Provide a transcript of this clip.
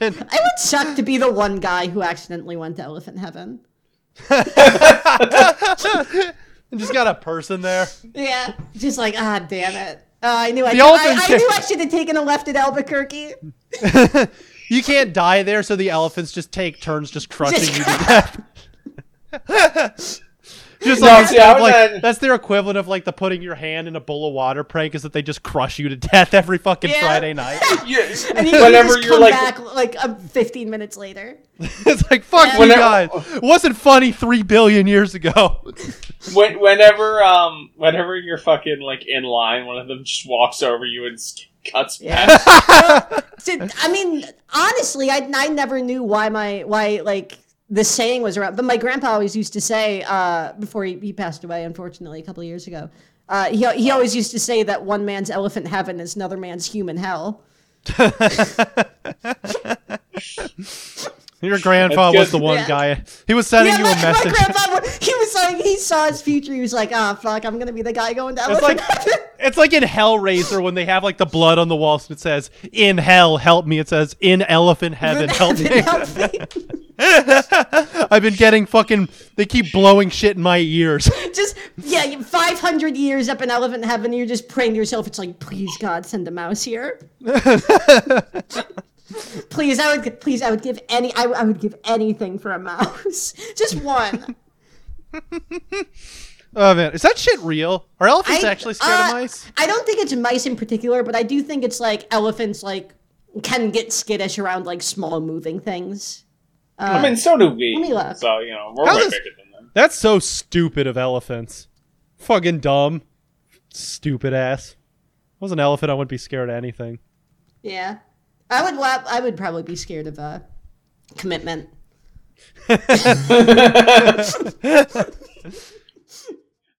And I would suck to be the one guy who accidentally went to elephant heaven. and just got a person there. Yeah, just like ah, damn it. Uh, I knew I, I, I knew I should have taken a left at Albuquerque. You can't die there, so the elephants just take turns just crushing Just you to death. just No, like, see, I was like at- that's their equivalent of like the putting your hand in a bowl of water prank is that they just crush you to death every fucking Yeah. Friday night. Yeah, And you, whenever you just you're come like, back like uh, 15 minutes later. it's like fuck you Whenever- guys. Wasn't funny three billion years ago. when, whenever um, whenever you're fucking like in line, one of them just walks over you and cuts Yeah. past. So, I mean, honestly, I, I never knew why my why like the saying was around. But my grandpa always used to say uh, before he, he passed away, unfortunately, a couple of years ago. Uh, he he always used to say that one man's elephant heaven is another man's human hell. Your grandpa was the one Yeah. guy. He was sending Yeah, you my, a my message. grandpa, he was like, he saw his future. He was like, ah, fuck, I'm gonna be the guy going to It's like it's like in Hellraiser when they have like the blood on the walls and it says "In hell, help me." It says "In elephant heaven, help me." Help me. I've been getting fucking. They keep blowing shit in my ears. just yeah, 500 years up in elephant heaven, you're just praying to yourself. It's like, please God, send a mouse here. please, I would, please, I would give any, I, I would give anything for a mouse, just one. Oh man, is that shit real? Are elephants I- actually scared uh, of mice? I don't think it's mice in particular, but I do think it's like elephants, like can get skittish around like small moving things. I mean, so do we. Let me look. So you know, we're How way does- bigger than them. That's so stupid of elephants. Fucking dumb. Stupid ass. If I was an elephant, I wouldn't be scared of anything. Yeah, I would, wa- I would probably be scared of uh, commitment.